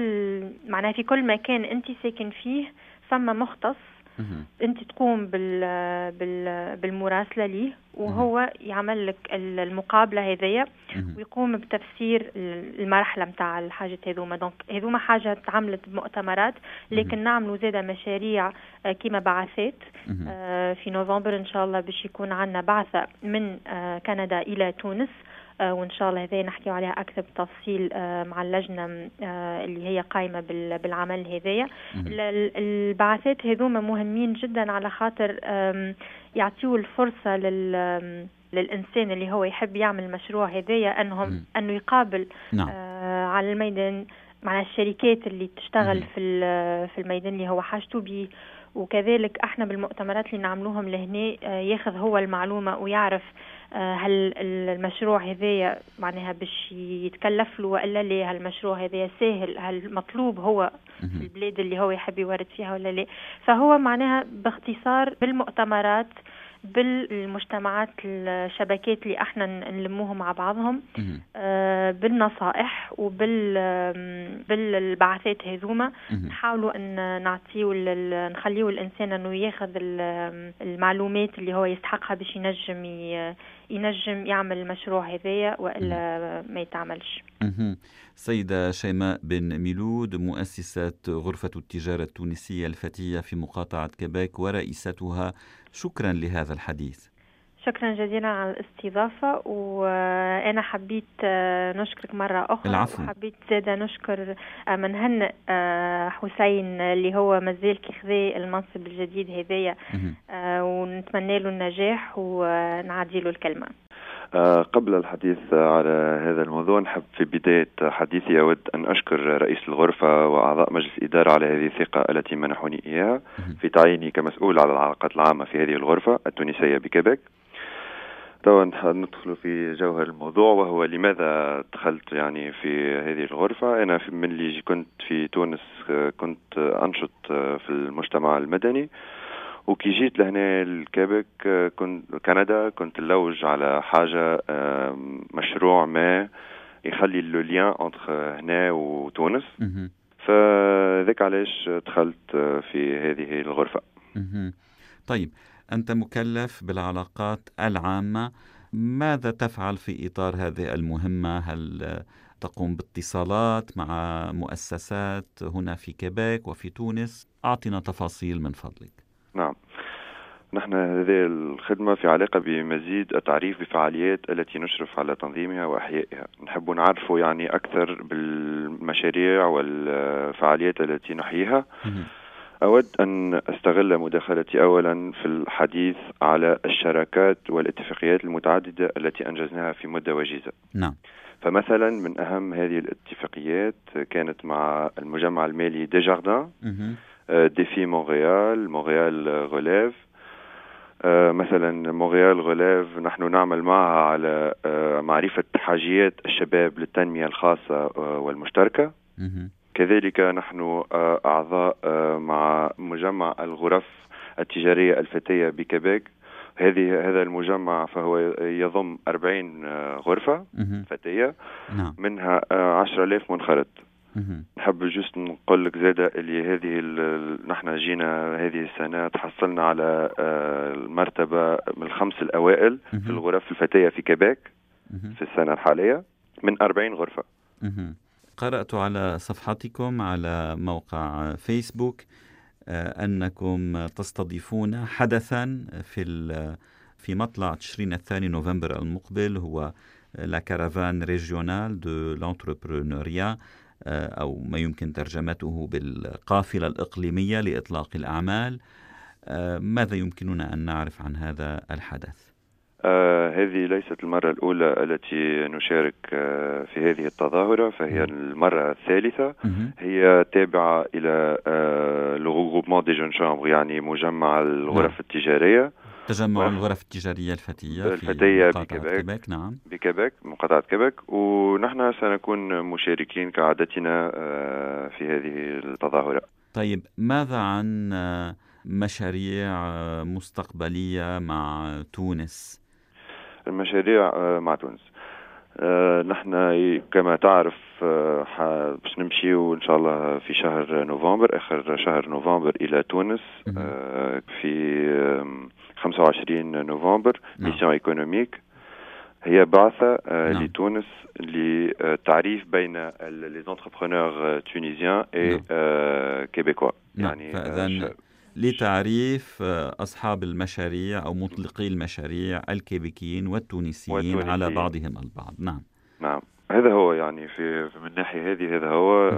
معناها في كل مكان أنت ساكن فيه فما مختص أنت تقوم بال بال بالمراسلة ليه وهو يعمل لك المقابلة هذيا ويقوم بتفسير المرحلة نتاع الحاجات هذوما. دونك هذوما حاجة تعملت بمؤتمرات لكن نعملوا زادة مشاريع آه، كيما بعثات آه، في نوفمبر إن شاء الله باش يكون عندنا بعثة من آه، كندا إلى تونس وإن شاء الله هذا نحكي عليها أكثر بتفصيل آه، مع اللجنة آه، اللي هي قائمه بالعمل هذايا البعثات هذوما مهمين جدا على خاطر يعطيوا الفرصة لل للإنسان اللي هو يحب يعمل مشروع هذايا أنهم أنه يقابل نعم. على الميدان مع الشركات اللي تشتغل في في الميدان اللي هو حاجته به وكذلك إحنا بالمؤتمرات اللي نعملوهم لهنا ياخذ هو المعلومة ويعرف آه، هل المشروع هذايا معناها باش يتكلف له والا لا هل المشروع هذايا ساهل هل مطلوب هو في البلاد اللي هو يحب يورد فيها ولا لا. فهو معناها باختصار بالمؤتمرات بالمجتمعات الشبكات اللي إحنا نلموهم مع بعضهم آه بالنصائح وبال بالبعثات هذوما. نحاولوا ان نعطيو نخليو الانسان انه ياخذ المعلومات اللي هو يستحقها باش ينجم ينجم يعمل المشروع هذايا والا ما يتعملش. سيدة شيماء بن ميلود مؤسسة غرفة التجارة التونسية الفتية في مقاطعة كيبيك ورئيستها شكرا لهذا الحديث. شكرا جزيلا على الاستضافة وأنا حبيت آه، نشكرك مرة أخرى العفو. وحبيت زادة نشكر آه، من هنئ آه، حسين اللي هو مازال كيخذي المنصب الجديد هذايا. ونتمنى له النجاح ونعدي له الكلمة. قبل الحديث على هذا الموضوع نحب في بداية حديثي أود أن أشكر رئيس الغرفة وأعضاء مجلس الإدارة على هذه الثقة التي منحوني إياها. في تعييني كمسؤول على العلاقات العامة في هذه الغرفة التونسية بكيبيك توا ندخل في جوهر الموضوع وهو لماذا دخلت يعني في هذه الغرفة؟ أنا من اللي كنت في تونس كنت أنشط في المجتمع المدني. وكي جيت لهنا الكيبك كنت كندا كنت نلوج على حاجة مشروع ما يخلي لو ليان انتر هنا وتونس. فذاك علاش دخلت في هذه الغرفة. طيب أنت مكلف بالعلاقات العامة. ماذا تفعل في إطار هذه المهمة؟ هل تقوم باتصالات مع مؤسسات هنا في كيبيك وفي تونس؟ أعطنا تفاصيل من فضلك. نعم. نحن هذه الخدمة في علاقة بمزيد التعريف بفعاليات التي نشرف على تنظيمها وإحيائها. نحب نعرفه يعني أكثر بالمشاريع والفعاليات التي نحييها. أود أن أستغل مداخلتي أولا في الحديث على الشراكات والاتفاقيات المتعددة التي أنجزناها في مدة وجيزة. نعم. فمثلا من أهم هذه الاتفاقيات كانت مع المجمع المالي ديجاردان. ديفي مونريال مونريال relève مثلا مونريال relève نحن نعمل معها على آه، معرفة حاجيات الشباب للتنمية الخاصة آه، والمشتركة. كذلك نحن آه، أعضاء مع مجمع الغرف التجارية الفتية بكيبيك. هذه هذا المجمع فهو يضم 40 غرفة فتية. نعم. منها 10000 منخرط. نحب جست نقول لك زادة اللي هذه نحن جينا هذه السنة تحصلنا على آه، المرتبة من الخمس الأوائل في الغرف الفتية في كيبيك في السنة الحالية من 40 غرفة. قرأت على صفحتكم على موقع فيسبوك آه، أنكم تستضيفون حدثا في في مطلع تشرين الثاني نوفمبر المقبل هو la caravane régionale de l'entrepreneuriat آه، أو ما يمكن ترجمته بالقافلة الإقليمية لإطلاق الأعمال. آه، ماذا يمكننا أن نعرف عن هذا الحدث؟ آه هذه ليست المرة الأولى التي نشارك آه في هذه التظاهرة فهي المرة الثالثة. هي تابعة إلى آه لو دي جون شامبر يعني مجمع الغرف نعم. التجارية. تجمع الغرف التجارية الفتية الفتية بكيبك. كيبك نعم. بكيبك مقاطعة كيبك. ونحن سنكون مشاركين كعادتنا آه، في هذه التظاهرة. طيب ماذا عن آه، مشاريع آه، مستقبلية مع تونس؟ المشاريع مع تونس. نحن كما تعرف باش نمشيو إن شاء الله في شهر نوفمبر آخر شهر نوفمبر إلى تونس في 25 نوفمبر mission نعم. économique. هي بعثة آه، نعم. لتونس للتعريف بين les entrepreneurs tunisiens et québécois يعني فإذن لتعريف آه، أصحاب المشاريع أو مطلقي المشاريع الكيبيكيين والتونسيين, والتونسيين. على بعضهم البعض. نعم. نعم. هذا هو يعني في من الناحية هذه هذا هو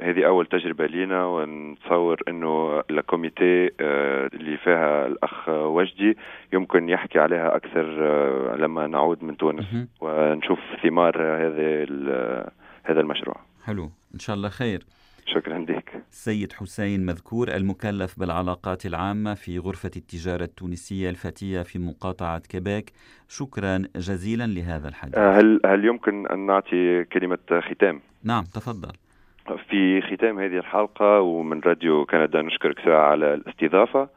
هذه أول تجربة لينا ونتصور أنه ال comité آه، اللي فيها الأخ وجدي يمكن يحكي عليها أكثر آه، لما نعود من تونس. ونشوف ثمار هذا هذا المشروع. حلو. إن شاء الله خير. شكرا لك. سيد حسين مذكور المكلف بالعلاقات العامة في غرفة التجارة التونسية الفتية في مقاطعة كيبيك شكرا جزيلا لهذا الحديث. آه، هل هل يمكن أن نعطي كلمة ختام؟ نعم تفضل. في ختام هذه الحلقة ومن راديو كندا نشكرك ساعة على الاستضافة.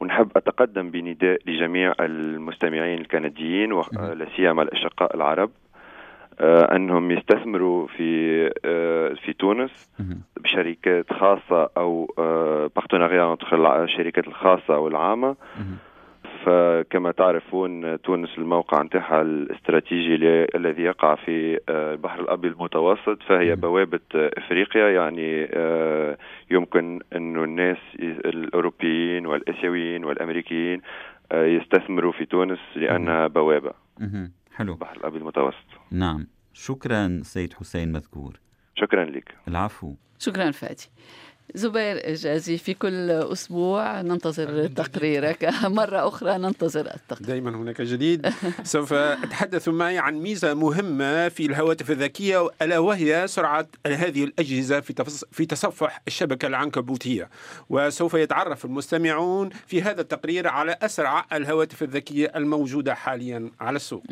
ونحب أتقدم بنداء لجميع المستمعين الكنديين ولا سيما الأشقاء العرب آه، أنهم يستثمروا في آه، في تونس بشركات خاصة أو بارتنريا آه، الشركات الخاصة والعامة. فكما تعرفون تونس الموقع نتاعها الاستراتيجي الذي يقع في آه، البحر الأبيض المتوسط فهي بوابة إفريقيا. يعني آه، يمكن انه الناس الأوروبيين والآسيويين والأمريكيين آه، يستثمروا في تونس لأنها بوابة. حلو. البحر الأبيض المتوسط. نعم. شكرا سيد حسين مذكور. شكرا لك. العفو. شكرا فادي. زبير إجازي في كل أسبوع ننتظر تقريرك. مرة أخرى ننتظر التقرير. دائما هناك جديد. سوف أتحدث معي عن ميزة مهمة في الهواتف الذكية ألا وهي سرعة هذه الأجهزة في في تصفح الشبكة العنكبوتية. وسوف يتعرف المستمعون في هذا التقرير على أسرع الهواتف الذكية الموجودة حاليا على السوق.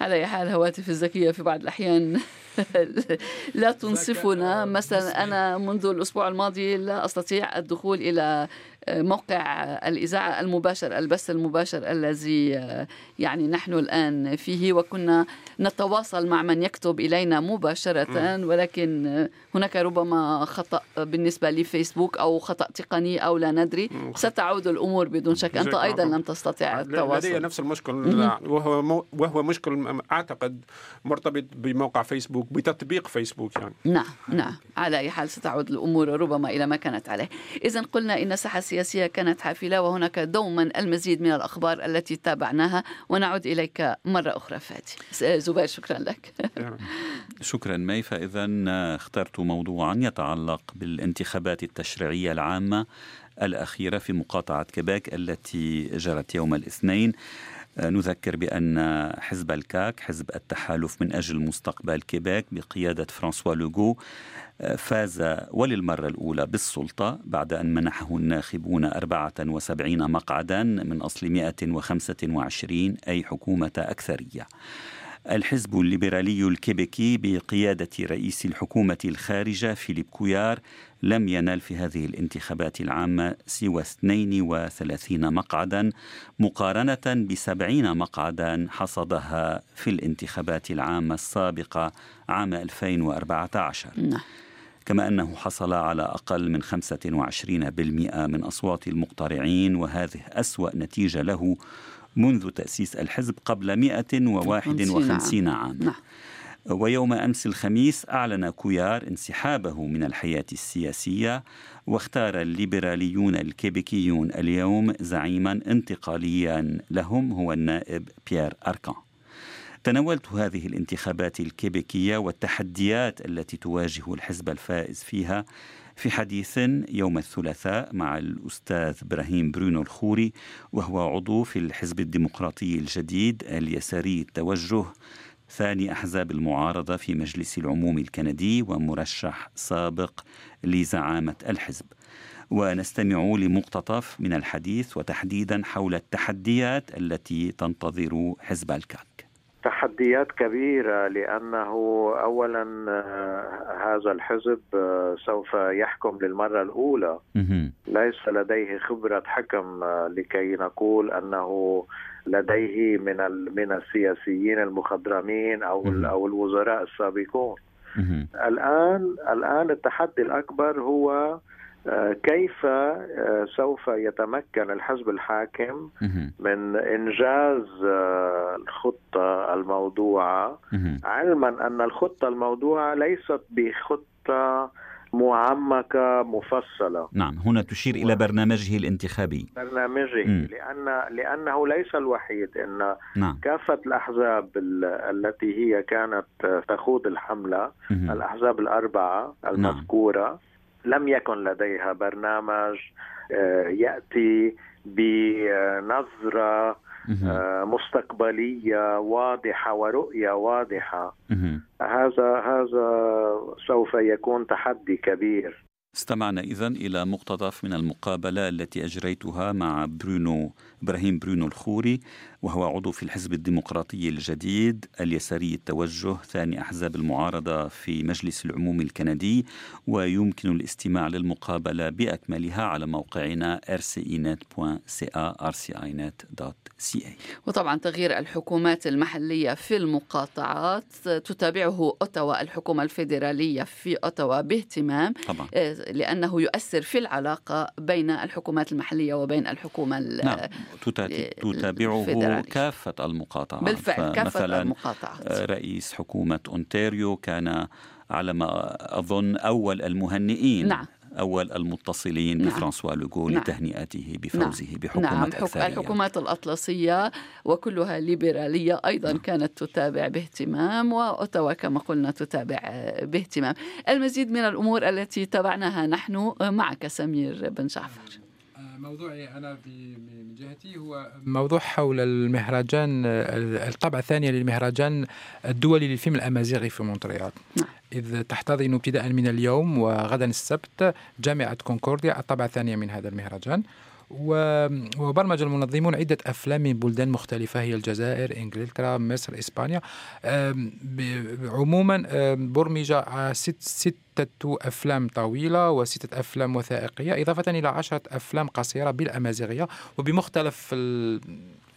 على حال الهواتف الذكية في بعض الأحيان لا تنصفنا. مثلا أنا منذ الأسبوع الماضي لا أستطيع الدخول إلى موقع الإذاعة المباشر البث المباشر الذي يعني نحن الآن فيه وكنا نتواصل مع من يكتب إلينا مباشرة ولكن هناك ربما خطأ بالنسبة لفيسبوك أو خطأ تقني أو لا ندري. ستعود الأمور بدون شك. أنت أيضا لم تستطع التواصل. لدي نفس المشكل. وهو وهو مشكل أعتقد مرتبط بموقع فيسبوك بتطبيق فيسبوك يعني. نعم نعم. على أي حال ستعود الأمور ربما إلى ما كانت عليه. إذا قلنا إن الساحة السياسية كانت حافلة وهناك دوما المزيد من الأخبار التي تابعناها. ونعود إليك مرة أخرى فادي. زبير شكرا لك. شكرا مي فإذا اخترت موضوعا يتعلق بالانتخابات التشريعية العامة الأخيرة في مقاطعة كيباك التي جرت يوم الاثنين. نذكر بأن حزب الكاك حزب التحالف من أجل مستقبل كيباك بقيادة فرانسوا لوغو فاز وللمرة الأولى بالسلطة بعد أن منحه الناخبون 74 مقعدا من أصل 125 أي حكومة أكثرية. الحزب الليبرالي الكيبيكي بقيادة رئيس الحكومة الخارجة فيليب كويار لم ينال في هذه الانتخابات العامة سوى 32 مقعدا مقارنة بسبعين مقعدا حصدها في الانتخابات العامة السابقة عام 2014 نعم. كما أنه حصل على أقل من 25% من أصوات المقترعين وهذه أسوأ نتيجة له منذ تأسيس الحزب قبل 151 عام. نعم. ويوم أمس الخميس أعلن كويار انسحابه من الحياة السياسية واختار الليبراليون الكيبيكيون اليوم زعيما انتقاليا لهم هو النائب بيير أركان. تناولت هذه الانتخابات الكيبيكية والتحديات التي تواجه الحزب الفائز فيها في حديث يوم الثلاثاء مع الأستاذ إبراهيم برونو الخوري وهو عضو في الحزب الديمقراطي الجديد اليساري التوجه ثاني أحزاب المعارضة في مجلس العموم الكندي ومرشح سابق لزعامة الحزب. ونستمع لمقتطف من الحديث وتحديدا حول التحديات التي تنتظر حزب الكاك تحديات كبيرة لأنه أولا آه، هذا الحزب آه، سوف يحكم للمرة الأولى. ليس لديه خبرة حكم آه، لكي نقول أنه لديه من من السياسيين المخضرمين أو أو الوزراء السابقون. الآن الآن التحدي الأكبر هو كيف آه، سوف يتمكن الحزب الحاكم من إنجاز آه، الخطة الموضوعة علما أن الخطة الموضوعة ليست بخطة معمقة مفصلة نعم هنا تشير إلى برنامجه الانتخابي برنامجه م. لأن لأنه ليس الوحيد أن نعم. كافة الأحزاب التي هي كانت تخوض الحملة م. الأحزاب الأربعة المذكورة نعم. لم يكن لديها برنامج آه، يأتي بنظرة آه، مستقبلية واضحة ورؤية واضحة. هذا هذا سوف يكون تحدي كبير. استمعنا إذا إلى مقتطف من المقابلة التي أجريتها مع برونو إبراهيم برونو الخوري. وهو عضو في الحزب الديمقراطي الجديد اليساري التوجه ثاني أحزاب المعارضة في مجلس العموم الكندي ويمكن الاستماع للمقابلة بأكملها على موقعنا rcinet.ca rcinet.ca وطبعا تغيير الحكومات المحلية في المقاطعات تتابعه أوتوا الحكومة الفيدرالية في أوتوا باهتمام طبعا. آه، لأنه يؤثر في العلاقة بين الحكومات المحلية وبين الحكومة نعم. تتابعه كافة المقاطعات بالفعل كافة المقاطعات آه، رئيس حكومة أونتاريو كان على ما أظن أول المهنئين نعم أول المتصلين نعم. بفرانسوا لوغو نعم. لتهنئته بفوزه نعم. بحكومة نعم. أكثرية. الحكومات الأطلسية وكلها ليبرالية أيضا نعم. كانت تتابع باهتمام وأوتوا كما قلنا تتابع باهتمام المزيد من الأمور التي تابعناها نحن معك سمير بن جعفر موضوعي أنا من جهتي هو موضوع حول المهرجان الطبعة الثانية للمهرجان الدولي للفيلم الأمازيغي في مونتريال. نعم. إذ تحتضن ابتداء من اليوم وغدا السبت جامعة كونكورديا الطبعة الثانية من هذا المهرجان. وبرمج المنظمون عدة أفلام من بلدان مختلفة هي الجزائر إنجلترا مصر إسبانيا عموما برمج ست ستة أفلام طويلة وستة أفلام وثائقية إضافة إلى عشرة أفلام قصيرة بالأمازيغية وبمختلف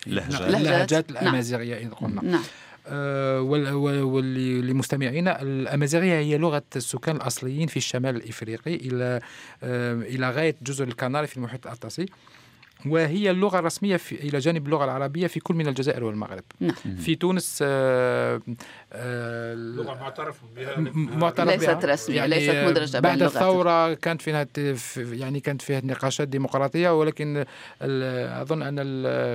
اللهجات نعم. الأمازيغية إذا قلنا نعم. آه، ولمستمعينا الأمازيغية هي لغة السكان الأصليين في الشمال الإفريقي إلى آه، إلى غاية جزر الكناري في المحيط الأطلسي وهي اللغة الرسمية في إلى جانب اللغة العربية في كل من الجزائر والمغرب نعم. في تونس آه آه لغة معترف بها معترف ليست بها. رسمية يعني ليست مدرجة بعد الثورة كانت فيها يعني كانت فيها نقاشات ديمقراطية ولكن أظن أن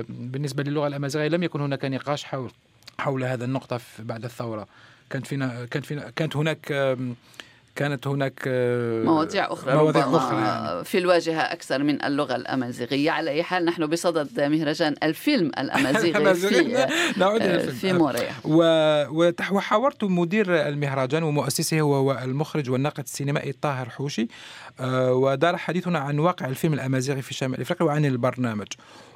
بالنسبة للغة الأمازيغية لم يكن هناك نقاش حول حول هذا النقطة بعد الثورة. كانت فينا كانت فينا كانت هناك كانت هناك مواضيع أخرى مواضيع أخرى يعني. في الواجهة أكثر من اللغة الأمازيغية. على أي حال نحن بصدد مهرجان الفيلم الأمازيغي في نعود في موريا. وحاورت مدير المهرجان ومؤسسه هو المخرج والناقد السينمائي طاهر حوشي آه، ودار حديثنا عن واقع الفيلم الأمازيغي في شمال أفريقيا وعن البرنامج.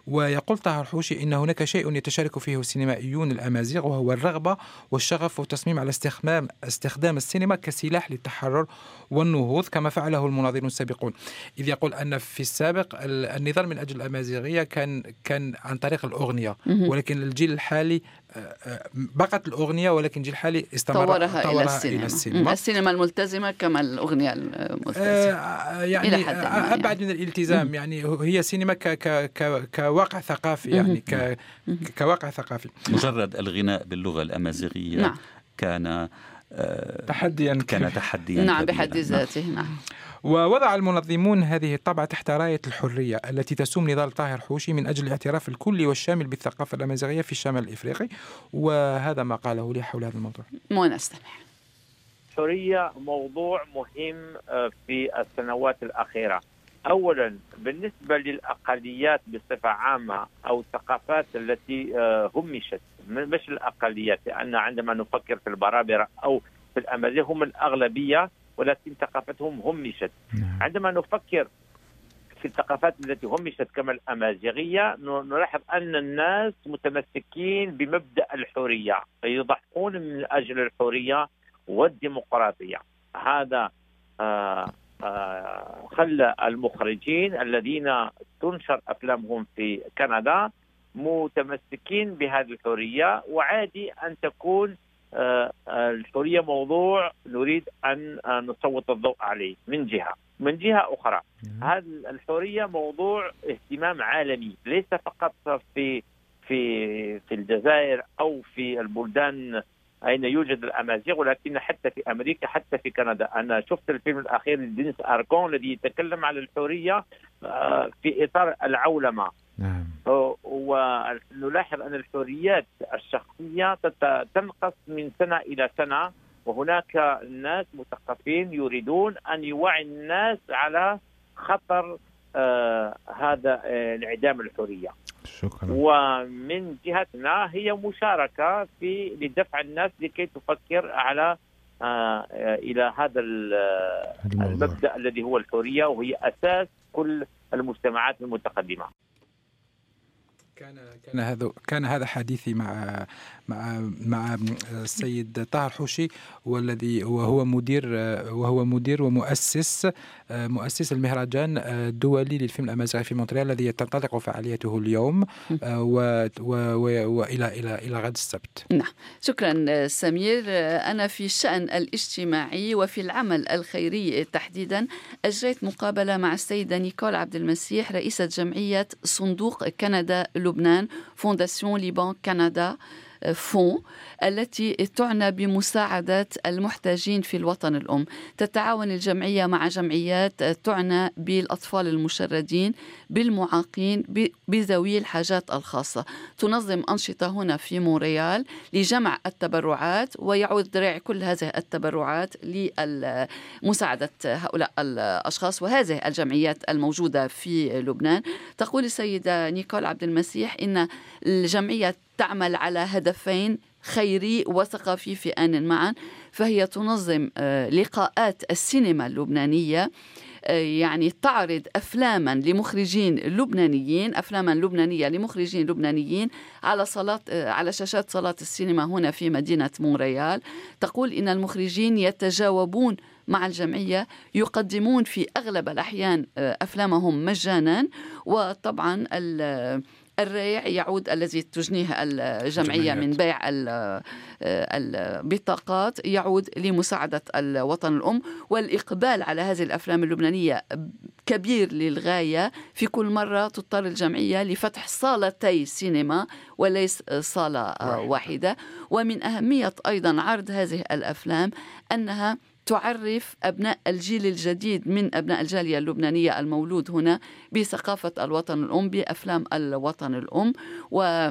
ويقول طه الحوشي إن هناك شيء يتشارك فيه السينمائيون الأمازيغ وهو الرغبة والشغف والتصميم على استخدام استخدام السينما كسلاح للتحرر والنهوض كما فعله المناظرون السابقون. إذ يقول أن في السابق النضال من أجل الأمازيغية كان كان عن طريق الأغنية ولكن الجيل الحالي بقت الأغنية ولكن الجيل الحالي استمر طورها, طورها إلى, السينما. إلى السينما. السينما الملتزمة كما الأغنية الملتزمة. آه يعني إلى حد ما أبعد يعني. من الالتزام. يعني هي سينما ك ك ك كواقع ثقافي يعني ك كواقع ثقافي. مجرد الغناء باللغة الأمازيغية نعم. كان آه تحديا. كان تحديا نعم بحد ذاته نعم. ووضع المنظمون هذه الطبعة تحت راية الحرية التي تسوم نضال طاهر حوشي من أجل الاعتراف الكلي والشامل بالثقافة الأمازيغية في الشمال الإفريقي. وهذا ما قاله لي حول هذا الموضوع. ونستمع الحريه موضوع مهم في السنوات الأخيرة. اولا بالنسبة للأقليات بصفة عامة أو الثقافات التي همشت مش الأقليات لأن عندما نفكر في البرابرة أو في الأمازيغ هم الأغلبية ولكن ثقافتهم همشت نعم. عندما نفكر في الثقافات التي همشت كما الأمازيغية نلاحظ أن الناس متمسكين بمبدأ الحرية يضحون من أجل الحرية والديمقراطية هذا آه آه خلى المخرجين الذين تنشر أفلامهم في كندا متمسكين بهذه الحرية وعادي أن تكون الحريه موضوع نريد أن نسلط الضوء عليه من جهة من جهة أخرى. هذه الحريه موضوع اهتمام عالمي ليس فقط في في في الجزائر أو في البلدان أين يوجد الأمازيغ ولكن حتى في أمريكا حتى في كندا. أنا شفت الفيلم الأخير لدينيس أركون الذي يتكلم عن الحريه في إطار العولمة. نعم. ونلاحظ أن الحريات الشخصية تنقص من سنة إلى سنة وهناك ناس مثقفين يريدون أن يوعي الناس على خطر آه هذا آه انعدام الحريه. شكرا. ومن جهتنا هي مشاركة في لدفع الناس لكي تفكر على آه إلى هذا المبدأ الذي هو الحريه وهي أساس كل المجتمعات المتقدمة. كان كان هذا كان هذا حديثي مع مع مع السيد طاهر حوشي والذي وهو مدير وهو مدير ومؤسس مؤسس المهرجان الدولي للفيلم الأمازيغي في مونتريال الذي تنطلق فعاليته اليوم والى إلى إلى غد السبت. نعم. شكرا سمير. أنا في الشأن الاجتماعي وفي العمل الخيري تحديدا أجريت مقابلة مع السيدة نيكول عبد المسيح رئيسة جمعية صندوق كندا لبنان. Fondation Liban Canada, الـ FLC التي تعنى بمساعدة المحتاجين في الوطن الأم. تتعاون الجمعية مع جمعيات تعنى بالأطفال المشردين بالمعاقين بذوي الحاجات الخاصة. تنظم أنشطة هنا في مونريال لجمع التبرعات ويعود ريع كل هذه التبرعات لمساعدة هؤلاء الأشخاص وهذه الجمعيات الموجودة في لبنان. تقول السيدة نيكول عبد المسيح إن الجمعية تعمل على هدفين خيري وثقافي في آن معا فهي تنظم لقاءات السينما اللبنانية يعني تعرض افلاما لمخرجين لبنانيين افلاما لبنانية لمخرجين لبنانيين على صالات على شاشات صالات السينما هنا في مدينة مونريال. تقول إن المخرجين يتجاوبون مع الجمعية يقدمون في أغلب الأحيان أفلامهم مجانا وطبعا الريع يعود الذي تجنيه الجمعية من بيع البطاقات يعود لمساعدة الوطن الأم والإقبال على هذه الأفلام اللبنانية كبير للغاية. في كل مرة تضطر الجمعية لفتح صالتي سينما وليس صالة واحدة. ومن أهمية أيضا عرض هذه الأفلام أنها تعرف أبناء الجيل الجديد من أبناء الجالية اللبنانية المولود هنا بثقافة الوطن الأم بأفلام الوطن الأم و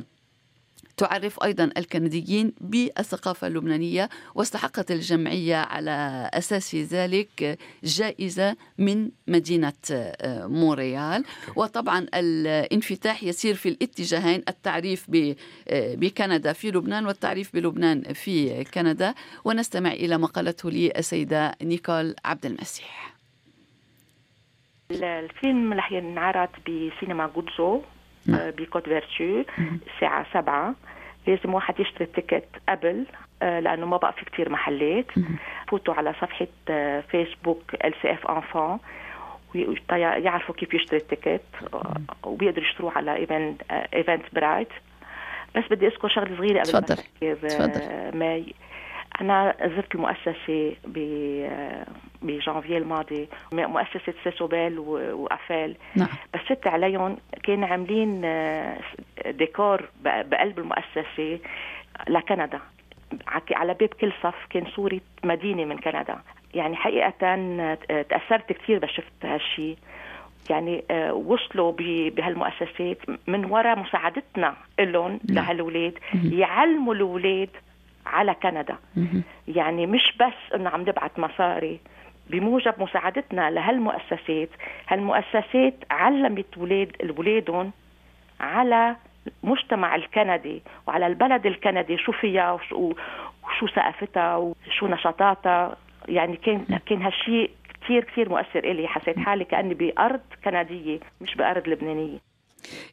تعرف أيضا الكنديين بالثقافة اللبنانية واستحقت الجمعية على أساس ذلك جائزة من مدينة آه، مونريال. وطبعا الانفتاح يسير في الاتجاهين التعريف آه، بكندا في لبنان والتعريف بلبنان في كندا. ونستمع إلى ما قالته لي السيدة نيكول عبد المسيح. الفيلم رح ينعرض بسينما جودزو بكوت فيرتو. الساعة سبعة. لازم واحد يشتري ال ticket قبل آه، لأنه ما بقى في كتير محلات. فوتوا على صفحة آه، فيسبوك ال CF أنفون يعرفوا كيف يشتري ال ticket وبيقدروا يشتروه على Event Eventbrite. بس بدي أذكر شغلة صغيرة قبل تفضل تفضل مي أنا زرت المؤسسة بجانفيي الماضي مؤسسة سيسوبيل وأفال نعم. بس شت عليهم كانوا عاملين آه، ديكور بقلب المؤسسة لكندا. على باب كل صف كان صورة مدينة من كندا. يعني حقيقة آه، تأثرت كثير بس شفت هالشيء يعني آه، وصلوا بهالمؤسسات من وراء مساعدتنا لهم نعم. لهالولاد. يعلموا الاولاد على كندا. يعني مش بس إنه عم نبعث مصاري بموجب مساعدتنا لهالمؤسسات. هالمؤسسات علمت ولاد الولادهم على المجتمع الكندي وعلى البلد الكندي شو فيها وشو, وشو ثقافتها وشو نشاطاتها. يعني كان كان هالشيء كثير كثير مؤثر إلي. حسيت حالي كأني بأرض كندية مش بأرض لبنانية.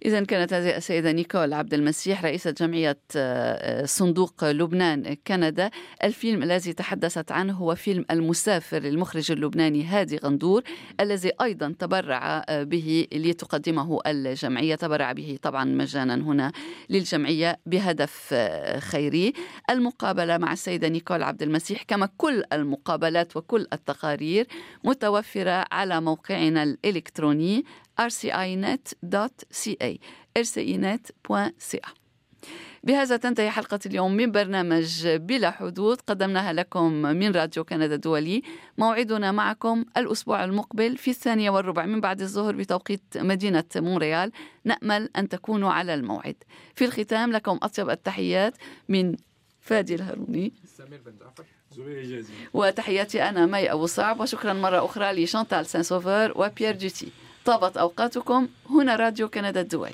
إذا كانت هذه السيدة نيكول عبد المسيح رئيسة جمعية آه، صندوق لبنان كندا. الفيلم الذي تحدثت عنه هو فيلم المسافر للمخرج اللبناني هادي غندور الذي أيضا تبرع آه، به لتقدمه الجمعية. تبرع به طبعا مجانا هنا للجمعية بهدف آه، خيري. المقابلة مع السيدة نيكول عبد المسيح كما كل المقابلات وكل التقارير متوفرة على موقعنا الإلكتروني rcinet.ca rcinet.ca بهذا تنتهي حلقة اليوم من برنامج بلا حدود. قدمناها لكم من راديو كندا الدولي. موعدنا معكم الأسبوع المقبل في الثانية والربع من بعد الظهر بتوقيت مدينة مونريال. نأمل أن تكونوا على الموعد. في الختام لكم أطيب التحيات من فادي الهاروني سمير بن جعفر. وتحياتي أنا مي أبو صعب. وشكرا مرة أخرى لشانتال سان سوفر وبيير جوتي طابت أوقاتكم. هنا راديو كندا الدولي